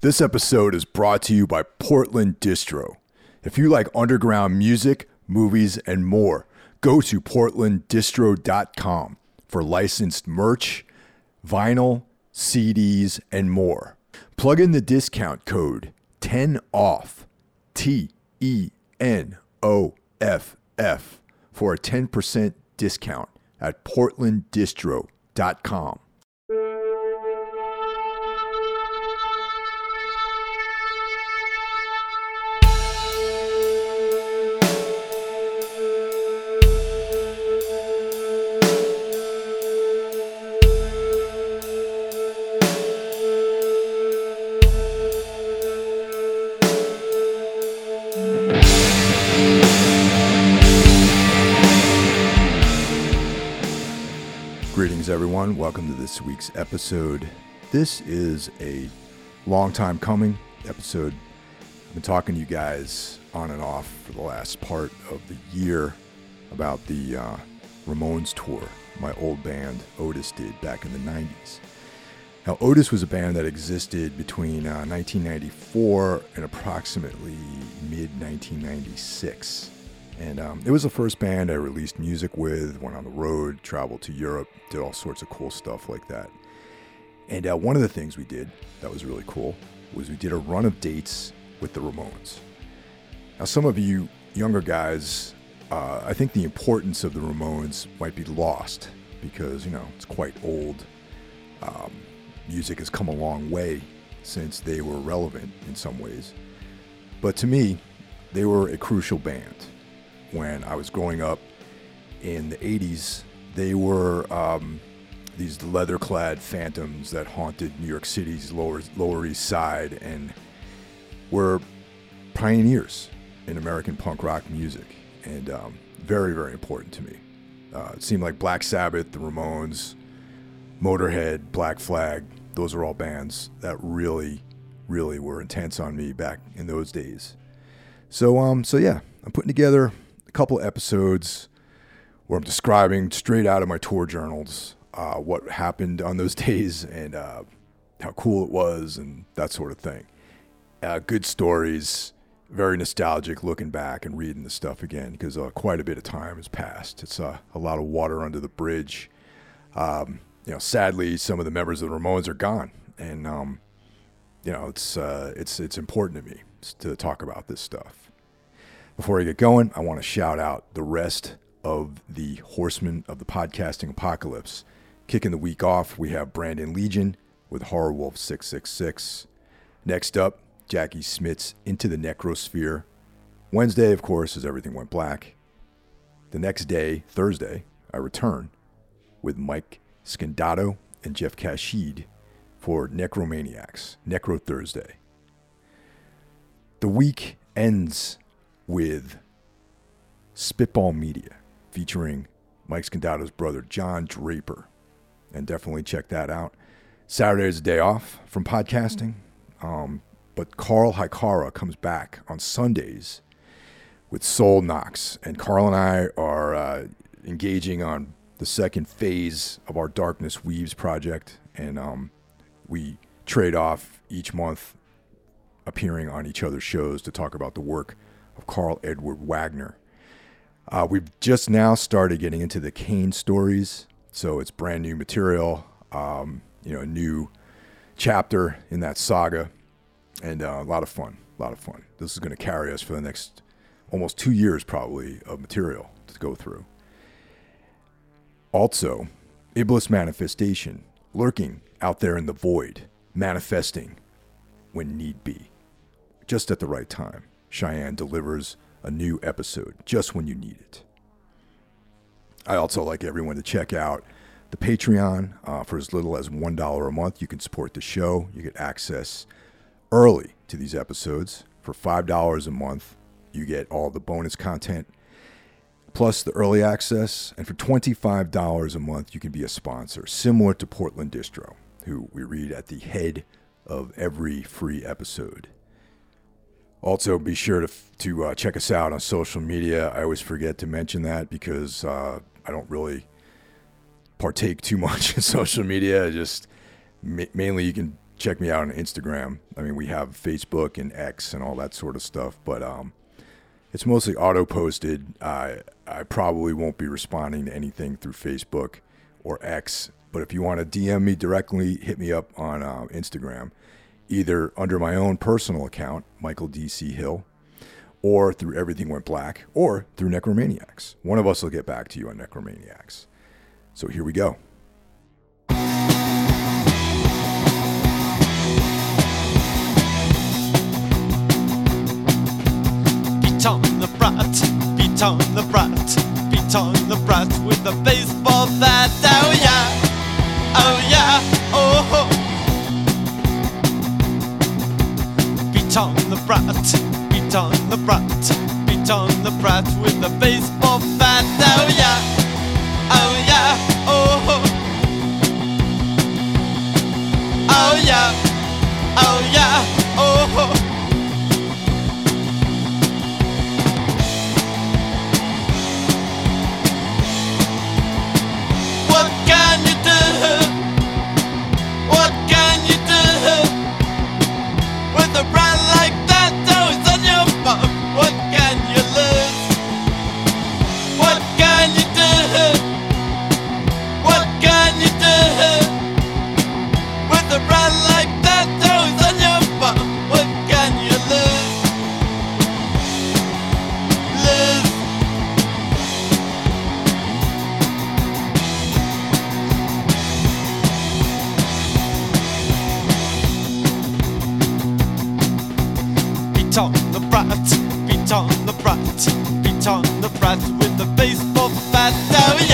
This episode is brought to you by Portland Distro. If you like underground music, movies, and more, go to portlanddistro.com for licensed merch, vinyl, CDs, and more. Plug in the discount code 10OFF, T E N O F F, for a 10% discount at portlanddistro.com. everyone. Welcome to this week's episode. This is a long time coming episode. I've been talking to you guys on and off for the last part of the year about the uh, Ramones tour my old band Otis did back in the 90s. Now, Otis was a band that existed between uh, 1994 and approximately mid 1996. And um, it was the first band I released music with, went on the road, traveled to Europe, did all sorts of cool stuff like that. And uh, one of the things we did that was really cool was we did a run of dates with the Ramones. Now, some of you younger guys, uh, I think the importance of the Ramones might be lost because, you know, it's quite old. Um, music has come a long way since they were relevant in some ways. But to me, they were a crucial band when I was growing up in the 80s. They were um, these leather clad phantoms that haunted New York City's lower, lower East Side and were pioneers in American punk rock music and um, very, very important to me. Uh, it seemed like Black Sabbath, the Ramones, Motorhead, Black Flag, those are all bands that really, really were intense on me back in those days. So, um, so yeah, I'm putting together couple episodes where I'm describing straight out of my tour journals uh, what happened on those days and uh, how cool it was and that sort of thing. Uh, good stories, very nostalgic looking back and reading the stuff again because uh, quite a bit of time has passed. It's uh, a lot of water under the bridge. Um, you know, sadly, some of the members of the Ramones are gone, and um, you know, it's uh, it's it's important to me to talk about this stuff. Before I get going, I want to shout out the rest of the horsemen of the podcasting apocalypse. Kicking the week off, we have Brandon Legion with Horror Wolf 666. Next up, Jackie Smits Into the Necrosphere. Wednesday, of course, as everything went black. The next day, Thursday, I return with Mike Scandato and Jeff Kashid for Necromaniacs, Necro Thursday. The week ends with Spitball Media featuring Mike Scandato's brother, John Draper. And definitely check that out. Saturday is a day off from podcasting. Um, but Carl Hikara comes back on Sundays with Soul Knox. And Carl and I are uh, engaging on the second phase of our Darkness Weaves project. And um, we trade off each month appearing on each other's shows to talk about the work of Karl Edward Wagner. Uh, we've just now started getting into the Kane stories, so it's brand new material, um, you know, a new chapter in that saga, and uh, a lot of fun. A lot of fun. This is going to carry us for the next almost two years, probably, of material to go through. Also, Iblis manifestation, lurking out there in the void, manifesting when need be, just at the right time. Cheyenne delivers a new episode just when you need it. I also like everyone to check out the Patreon uh, for as little as $1 a month. You can support the show. You get access early to these episodes. For $5 a month, you get all the bonus content plus the early access. And for $25 a month, you can be a sponsor, similar to Portland Distro, who we read at the head of every free episode. Also, be sure to to uh, check us out on social media. I always forget to mention that because uh, I don't really partake too much in social media. Just ma- mainly, you can check me out on Instagram. I mean, we have Facebook and X and all that sort of stuff, but um, it's mostly auto posted. I I probably won't be responding to anything through Facebook or X. But if you want to DM me directly, hit me up on uh, Instagram, either under my own personal account, Michael DC Hill, or through Everything Went Black, or through Necromaniacs. One of us will get back to you on Necromaniacs. So here we go. Beat on the brat, beat on the brat, beat on the brat with a baseball bat. Oh yeah, oh yeah, on the brat, beat on the brat, beat on the brat with a baseball bat. Oh yeah, oh yeah, oh. Ho. Oh yeah, oh yeah, oh on the brat, beat on the brat, beat on the brat with a baseball bat. Oh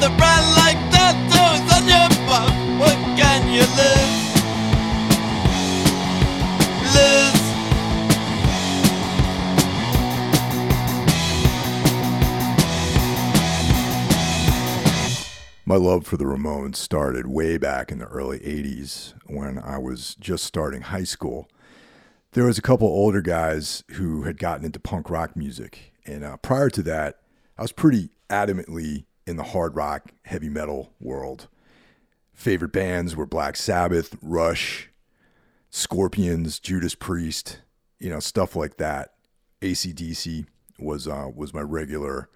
with a brand like that? On your butt. What can you? Lose. My love for the Ramones started way back in the early 80s when I was just starting high school. There was a couple older guys who had gotten into punk rock music. And uh, prior to that, I was pretty adamantly in the hard rock, heavy metal world. Favorite bands were Black Sabbath, Rush, Scorpions, Judas Priest, you know, stuff like that. ACDC was, uh, was my regular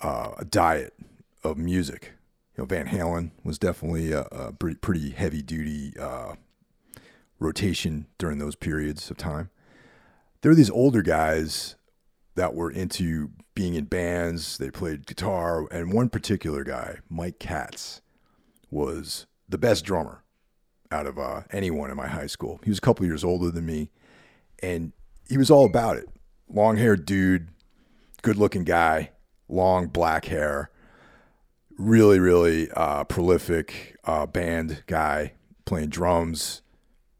uh, diet of music. You know, Van Halen was definitely a, a pretty, pretty heavy duty uh, rotation during those periods of time. There were these older guys that were into being in bands. They played guitar, and one particular guy, Mike Katz, was the best drummer out of uh, anyone in my high school. He was a couple years older than me, and he was all about it. Long haired dude, good looking guy, long black hair really, really uh, prolific uh, band guy playing drums.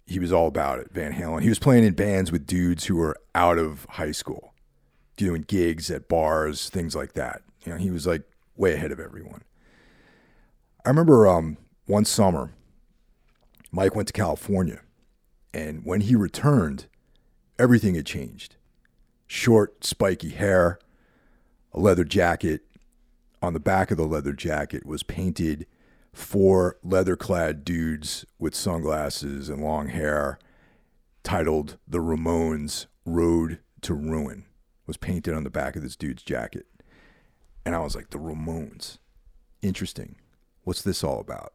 He was all about it, Van Halen. He was playing in bands with dudes who were out of high school, doing gigs at bars, things like that. You know, he was like way ahead of everyone. I remember um, one summer, Mike went to California, and when he returned, everything had changed. Short, spiky hair, a leather jacket, on the back of the leather jacket was painted four leather clad dudes with sunglasses and long hair titled The Ramones Road to Ruin was painted on the back of this dude's jacket. And I was like, The Ramones. Interesting. What's this all about?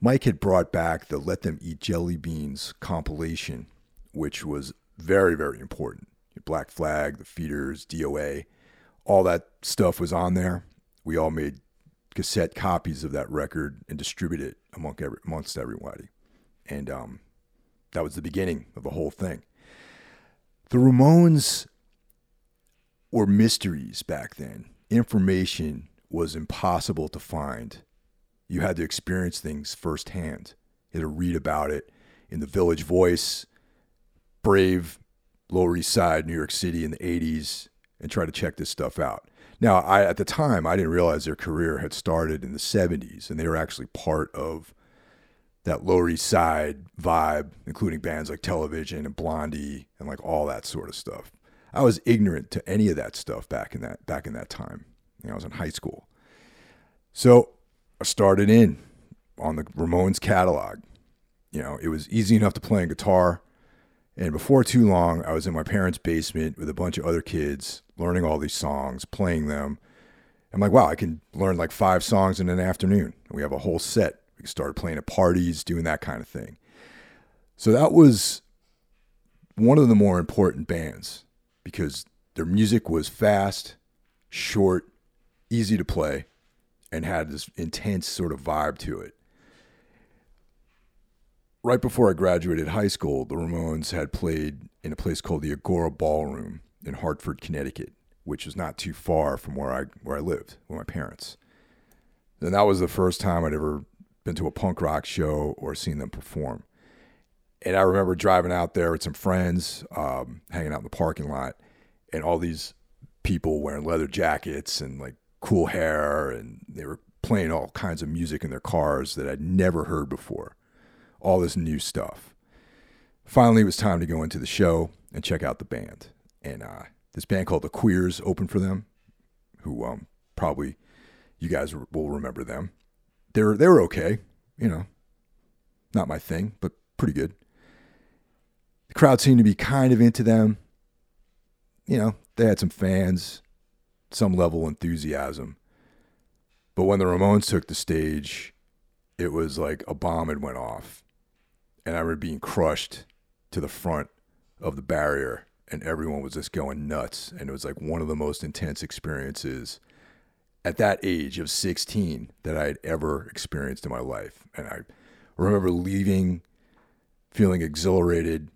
Mike had brought back the Let Them Eat Jelly Beans compilation, which was very, very important. Black Flag, the Feederz, DOA all that stuff was on there. We all made cassette copies of that record and distributed it among every, amongst everybody. And um, that was the beginning of the whole thing. The Ramones were mysteries back then. Information was impossible to find. You had to experience things firsthand. You had to read about it in the Village Voice, Brave, Lower East Side, New York City in the 80s, and try to check this stuff out. Now, I at the time I didn't realize their career had started in the 70s, and they were actually part of that Lower East Side vibe, including bands like Television and Blondie and like all that sort of stuff. I was ignorant to any of that stuff back in that back in that time. You know, I was in high school. So I started in on the Ramones catalog. You know, it was easy enough to play a guitar. And before too long, I was in my parents' basement with a bunch of other kids, learning all these songs, playing them. I'm like, wow, I can learn like five songs in an afternoon. And we have a whole set. We started playing at parties, doing that kind of thing. So that was one of the more important bands because their music was fast, short, easy to play, and had this intense sort of vibe to it. Right before I graduated high school, the Ramones had played in a place called the Agora Ballroom in Hartford, Connecticut, which is not too far from where I where I lived with my parents. And that was the first time I'd ever been to a punk rock show or seen them perform. And I remember driving out there with some friends, um, hanging out in the parking lot, and all these people wearing leather jackets and like cool hair, and they were playing all kinds of music in their cars that I'd never heard before. All this new stuff. Finally, it was time to go into the show and check out the band. And uh, this band called the Queers opened for them, who um, probably you guys will remember them. They were they were okay, you know, not my thing, but pretty good. The crowd seemed to be kind of into them. You know, they had some fans, some level of enthusiasm. But when the Ramones took the stage, it was like a bomb had went off. And I remember being crushed to the front of the barrier and everyone was just going nuts. And it was like one of the most intense experiences at that age of 16 that I had ever experienced in my life. And I remember leaving feeling exhilarated.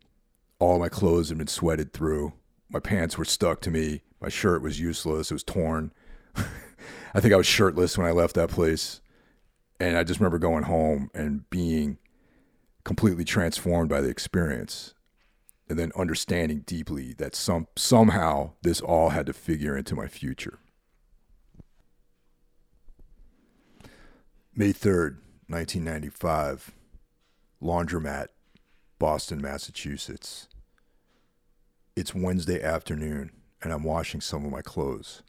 All my clothes had been sweated through. My pants were stuck to me. My shirt was useless. It was torn. I think I was shirtless when I left that place. And I just remember going home and being completely transformed by the experience and then understanding deeply that some somehow this all had to figure into my future. May 3rd, 1995, Laundromat, Boston, Massachusetts. It's Wednesday afternoon, and I'm washing some of my clothes.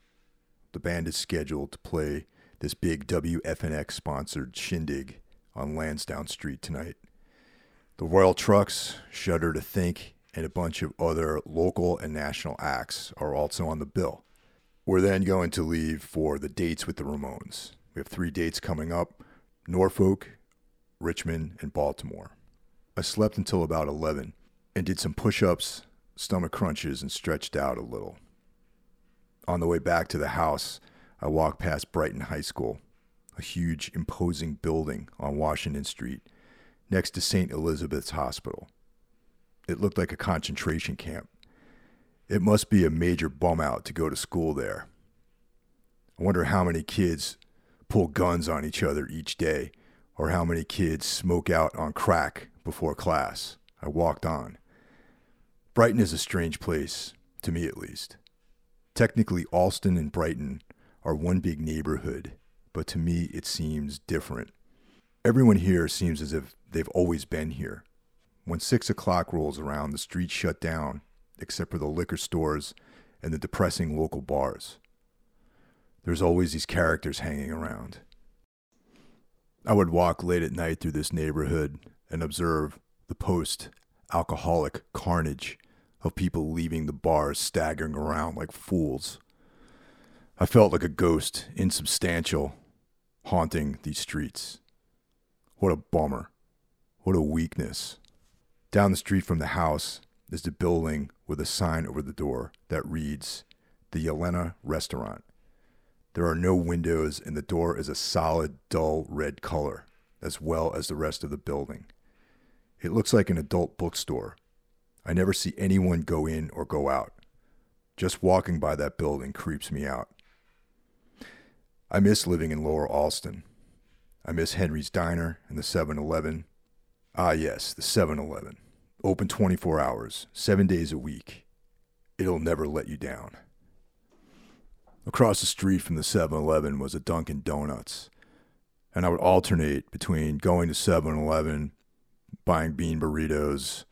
The band is scheduled to play this big WFNX sponsored shindig on Lansdowne Street tonight. The Royal Trux, Shudder to Think, and a bunch of other local and national acts are also on the bill. We're then going to leave for the dates with the Ramones. We have three dates coming up Norfolk, Richmond, and Baltimore. I slept until about 11 and did some push ups, stomach crunches, and stretched out a little. On the way back to the house, I walked past Brighton High School, a huge, imposing building on Washington Street next to St. Elizabeth's Hospital. It looked like a concentration camp. It must be a major bum out to go to school there. I wonder how many kids pull guns on each other each day, or how many kids smoke out on crack before class. I walked on. Brighton is a strange place, to me at least. Technically, Allston and Brighton are one big neighborhood, but to me it seems different. Everyone here seems as if they've always been here. When six o'clock rolls around, the streets shut down, except for the liquor stores and the depressing local bars there's always these characters hanging around. I would walk late at night through this neighborhood and observe the post alcoholic carnage of people leaving the bars staggering around like fools. I felt like a ghost, insubstantial, haunting these streets. What a bummer. What a weakness. Down the street from the house is the building with a sign over the door that reads The Yelena Restaurant. There are no windows, and the door is a solid, dull red color, as well as the rest of the building. It looks like an adult bookstore. I never see anyone go in or go out. Just walking by that building creeps me out. I miss living in Lower Allston. I miss Henry's Diner and the 7 Eleven. Ah, yes, the 7 Eleven. Open 24 hours, seven days a week. It'll never let you down. Across the street from the 7 Eleven was a Dunkin' Donuts, and I would alternate between going to 7 Eleven, buying bean burritos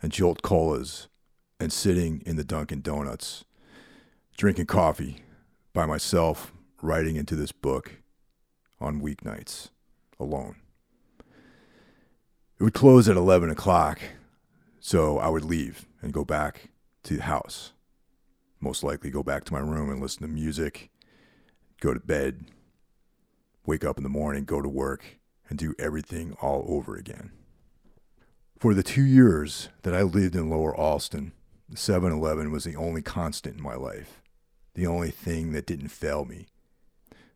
and Jolt Colas, and sitting in the Dunkin' Donuts, drinking coffee by myself, writing into this book on weeknights alone. It would close at 11 o'clock, so I would leave and go back to the house. Most likely go back to my room and listen to music, go to bed, wake up in the morning, go to work, and do everything all over again. For the two years that I lived in Lower Allston, the 7 Eleven was the only constant in my life, the only thing that didn't fail me.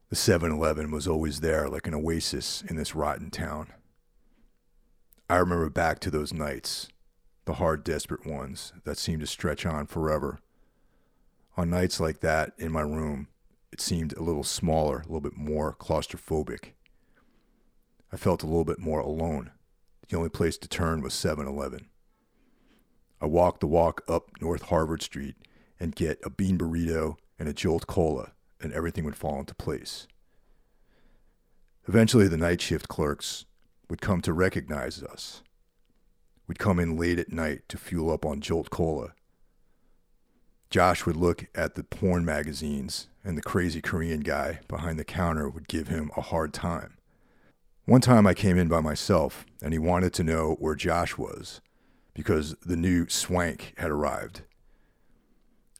The 7 Eleven was always there like an oasis in this rotten town. I remember back to those nights, the hard, desperate ones that seemed to stretch on forever. On nights like that in my room, it seemed a little smaller, a little bit more claustrophobic. I felt a little bit more alone. The only place to turn was 7 Eleven. I walked the walk up North Harvard Street and get a bean burrito and a Jolt Cola, and everything would fall into place. Eventually, the night shift clerks would come to recognize us. We'd come in late at night to fuel up on Jolt Cola. Josh would look at the porn magazines, and the crazy Korean guy behind the counter would give him a hard time. One time I came in by myself, and he wanted to know where Josh was because the new swank had arrived.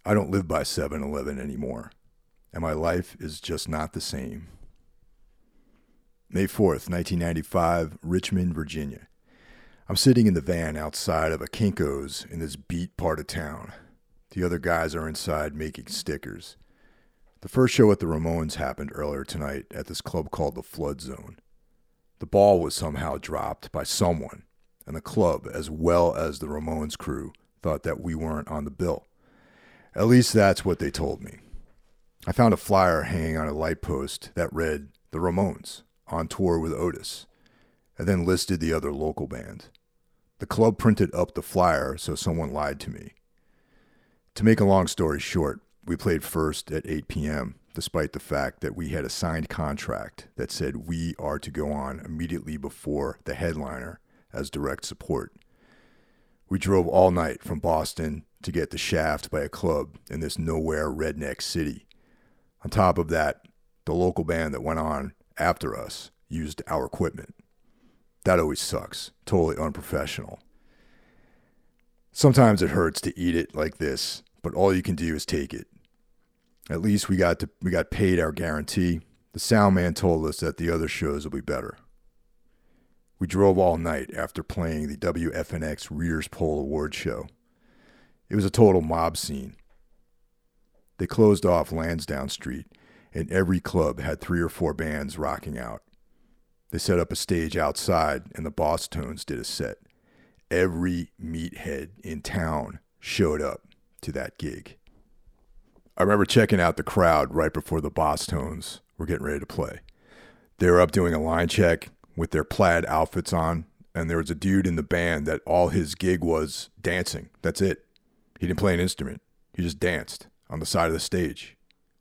I don't live by 7 Eleven anymore, and my life is just not the same. May 4th, 1995, Richmond, Virginia. I'm sitting in the van outside of a Kinko's in this beat part of town. The other guys are inside making stickers. The first show at the Ramones happened earlier tonight at this club called the Flood Zone. The ball was somehow dropped by someone, and the club, as well as the Ramones crew, thought that we weren't on the bill. At least that's what they told me. I found a flyer hanging on a light post that read, The Ramones, on tour with Otis, and then listed the other local band. The club printed up the flyer, so someone lied to me. To make a long story short, we played first at 8 p.m., despite the fact that we had a signed contract that said we are to go on immediately before the headliner as direct support. We drove all night from Boston to get the shaft by a club in this nowhere redneck city. On top of that, the local band that went on after us used our equipment. That always sucks. Totally unprofessional. Sometimes it hurts to eat it like this, but all you can do is take it. At least we got to we got paid our guarantee. The sound man told us that the other shows will be better. We drove all night after playing the WFNX Readers Poll Award show. It was a total mob scene. They closed off Lansdowne Street, and every club had three or four bands rocking out. They set up a stage outside, and the Bosstones did a set. Every meathead in town showed up to that gig. I remember checking out the crowd right before the Bosstones were getting ready to play. They were up doing a line check with their plaid outfits on, and there was a dude in the band that all his gig was dancing. That's it. He didn't play an instrument. He just danced on the side of the stage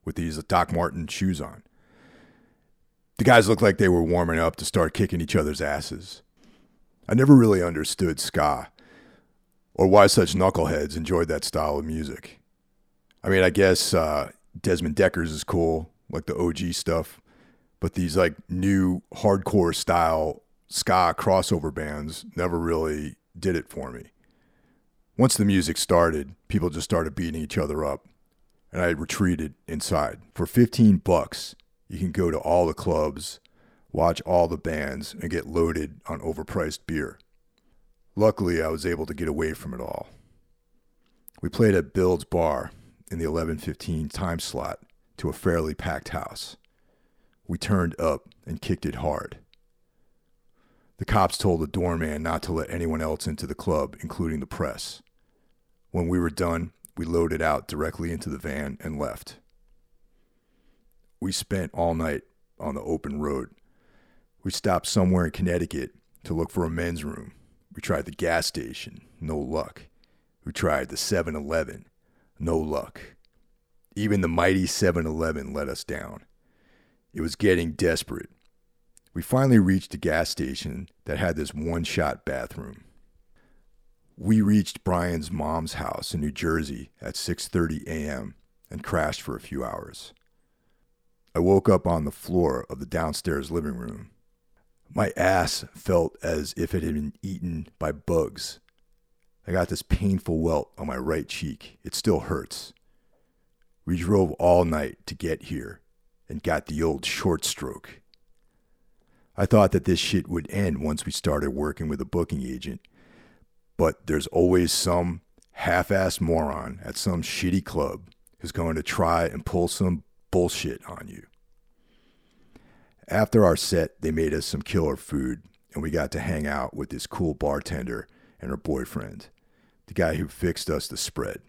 with these Doc Martin shoes on. The guys looked like they were warming up to start kicking each other's asses. I never really understood ska or why such knuckleheads enjoyed that style of music. I mean, I guess uh, Desmond Dekker's is cool, like the OG stuff, but these like new hardcore style ska crossover bands never really did it for me. Once the music started, people just started beating each other up, and I retreated inside. For 15 bucks, you can go to all the clubs, watch all the bands, and get loaded on overpriced beer. Luckily, I was able to get away from it all. We played at Bill's Bar in the 11:15 time slot to a fairly packed house. We turned up and kicked it hard. The cops told the doorman not to let anyone else into the club, including the press. When we were done, we loaded out directly into the van and left. We spent all night on the open road. We stopped somewhere in Connecticut to look for a men's room. We tried the gas station, no luck. We tried the 7 Eleven, no luck. Even the mighty 7 Eleven let us down. It was getting desperate. We finally reached a gas station that had this one shot bathroom. We reached Brian's mom's house in New Jersey at 6:30 a.m. and crashed for a few hours. I woke up on the floor of the downstairs living room. My ass felt as if it had been eaten by bugs. I got this painful welt on my right cheek. It still hurts. We drove all night to get here and got the old short stroke. I thought that this shit would end once we started working with a booking agent, but there's always some half assed moron at some shitty club who's going to try and pull some bullshit on you. After our set, they made us some killer food, and we got to hang out with this cool bartender and her boyfriend, the guy who fixed us the spread.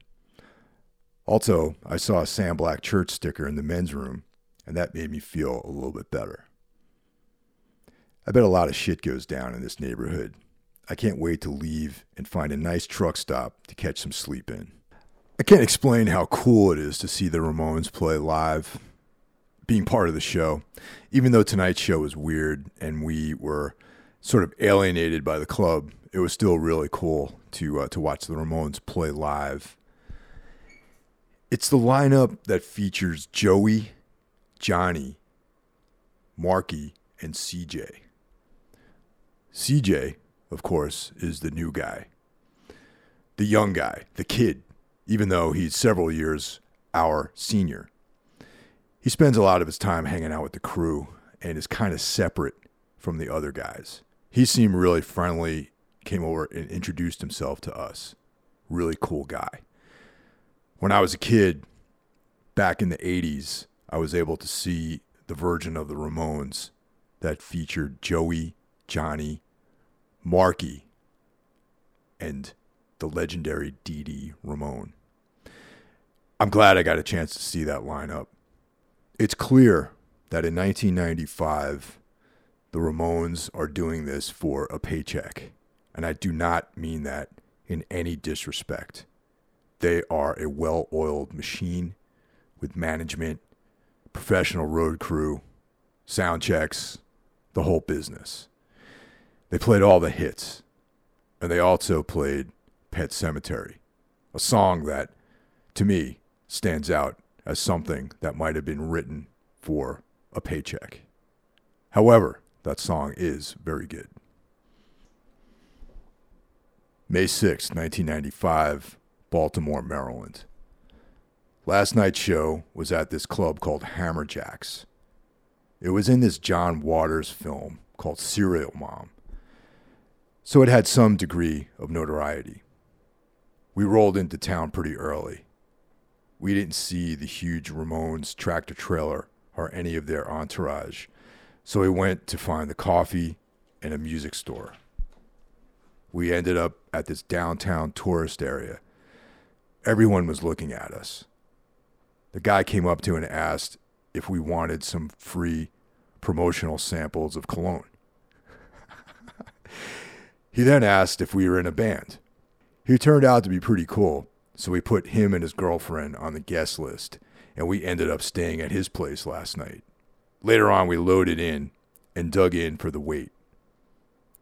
Also, I saw a Sam Black church sticker in the men's room, and that made me feel a little bit better. I bet a lot of shit goes down in this neighborhood. I can't wait to leave and find a nice truck stop to catch some sleep in. I can't explain how cool it is to see the Ramones play live, being part of the show. Even though tonight's show was weird and we were sort of alienated by the club, it was still really cool to uh, to watch the Ramones play live. It's the lineup that features Joey, Johnny, Marky, and CJ. CJ, of course, is the new guy, the young guy, the kid, even though he's several years our senior. He spends a lot of his time hanging out with the crew and is kind of separate from the other guys. He seemed really friendly, came over and introduced himself to us. Really cool guy. When I was a kid, back in the 80s, I was able to see the version of the Ramones that featured Joey, Johnny, Marky, and the legendary Dee Dee Ramone. I'm glad I got a chance to see that lineup. It's clear that in 1995, the Ramones are doing this for a paycheck. And I do not mean that in any disrespect. They are a well oiled machine with management, professional road crew, sound checks, the whole business. They played all the hits, and they also played Pet Sematary, a song that, to me, stands out as something that might have been written for a paycheck. However, that song is very good. May 6, 1995, Baltimore, Maryland. Last night's show was at this club called Hammerjacks. It was in this John Waters film called Serial Mom, so it had some degree of notoriety. We rolled into town pretty early. We didn't see the huge Ramones tractor trailer or any of their entourage, so we went to find the coffee and a music store. We ended up at this downtown tourist area. Everyone was looking at us. The guy came up to and asked if we wanted some free promotional samples of cologne. he then asked if we were in a band. He turned out to be pretty cool, so we put him and his girlfriend on the guest list, and we ended up staying at his place last night. Later on, we loaded in and dug in for the wait.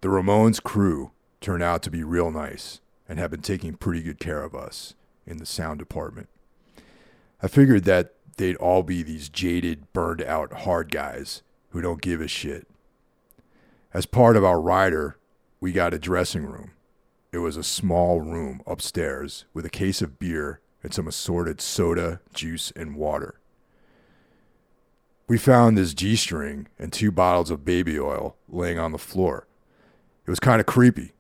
The Ramones crew turned out to be real nice and have been taking pretty good care of us in the sound department. I figured that they'd all be these jaded, burned out hard guys who don't give a shit. As part of our rider, we got a dressing room. It was a small room upstairs with a case of beer and some assorted soda, juice, and water. We found this G string and two bottles of baby oil laying on the floor. It was kind of creepy.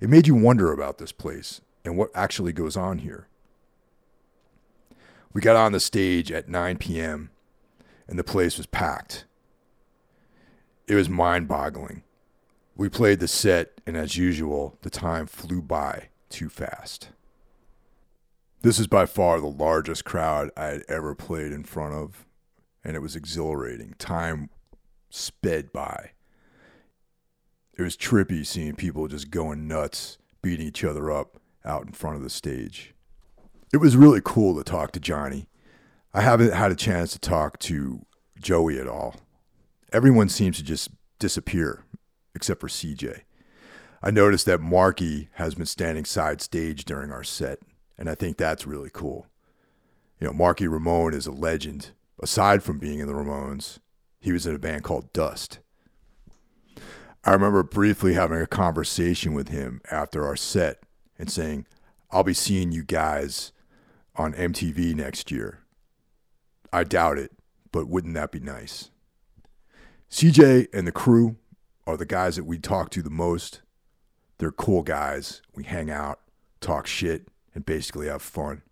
It made you wonder about this place and what actually goes on here. We got on the stage at 9 p.m. and the place was packed. It was mind boggling. We played the set, and as usual, the time flew by too fast. This is by far the largest crowd I had ever played in front of, and it was exhilarating. Time sped by. It was trippy seeing people just going nuts, beating each other up out in front of the stage. It was really cool to talk to Johnny. I haven't had a chance to talk to Joey at all. Everyone seems to just disappear, except for CJ. I noticed that Marky has been standing side stage during our set, and I think that's really cool. You know, Marky Ramone is a legend. Aside from being in the Ramones, he was in a band called Dust. I remember briefly having a conversation with him after our set and saying, I'll be seeing you guys on MTV next year. I doubt it, but wouldn't that be nice? CJ and the crew are the guys that we talk to the most. They're cool guys. We hang out, talk shit, and basically have fun.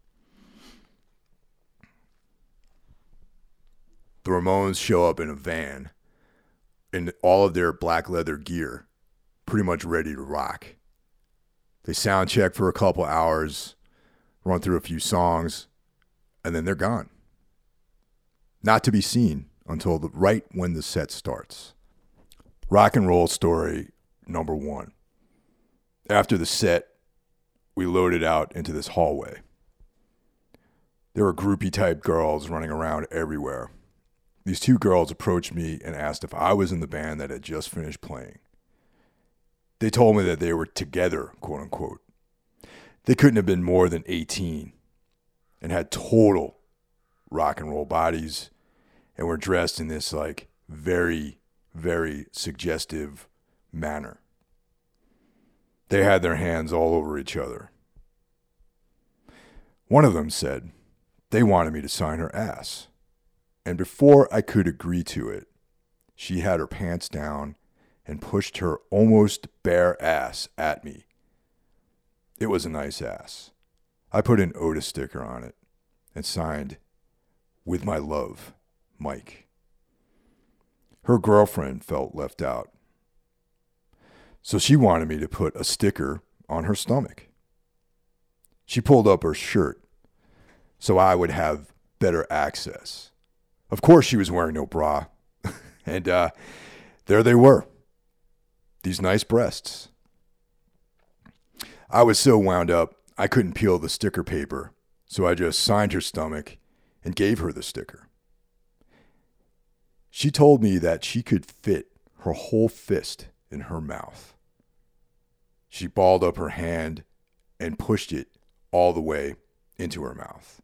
The Ramones show up in a van in all of their black leather gear, pretty much ready to rock. They sound check for a couple hours, run through a few songs, and then they're gone. Not to be seen until the, right when the set starts. Rock and roll story number one. After the set, we loaded out into this hallway. There were groupie type girls running around everywhere. These two girls approached me and asked if I was in the band that had just finished playing. They told me that they were together, quote unquote. They couldn't have been more than 18 and had total rock and roll bodies and were dressed in this like very, very suggestive manner. They had their hands all over each other. One of them said they wanted me to sign her ass. And before I could agree to it, she had her pants down and pushed her almost bare ass at me. It was a nice ass. I put an Otis sticker on it and signed, With my love, Mike. Her girlfriend felt left out. So she wanted me to put a sticker on her stomach. She pulled up her shirt so I would have better access. Of course, she was wearing no bra. and uh, there they were, these nice breasts. I was so wound up, I couldn't peel the sticker paper, so I just signed her stomach and gave her the sticker. She told me that she could fit her whole fist in her mouth. She balled up her hand and pushed it all the way into her mouth.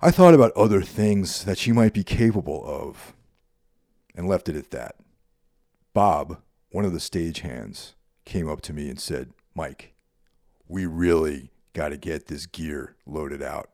I thought about other things that she might be capable of and left it at that. Bob, one of the stagehands, came up to me and said, Mike, we really got to get this gear loaded out.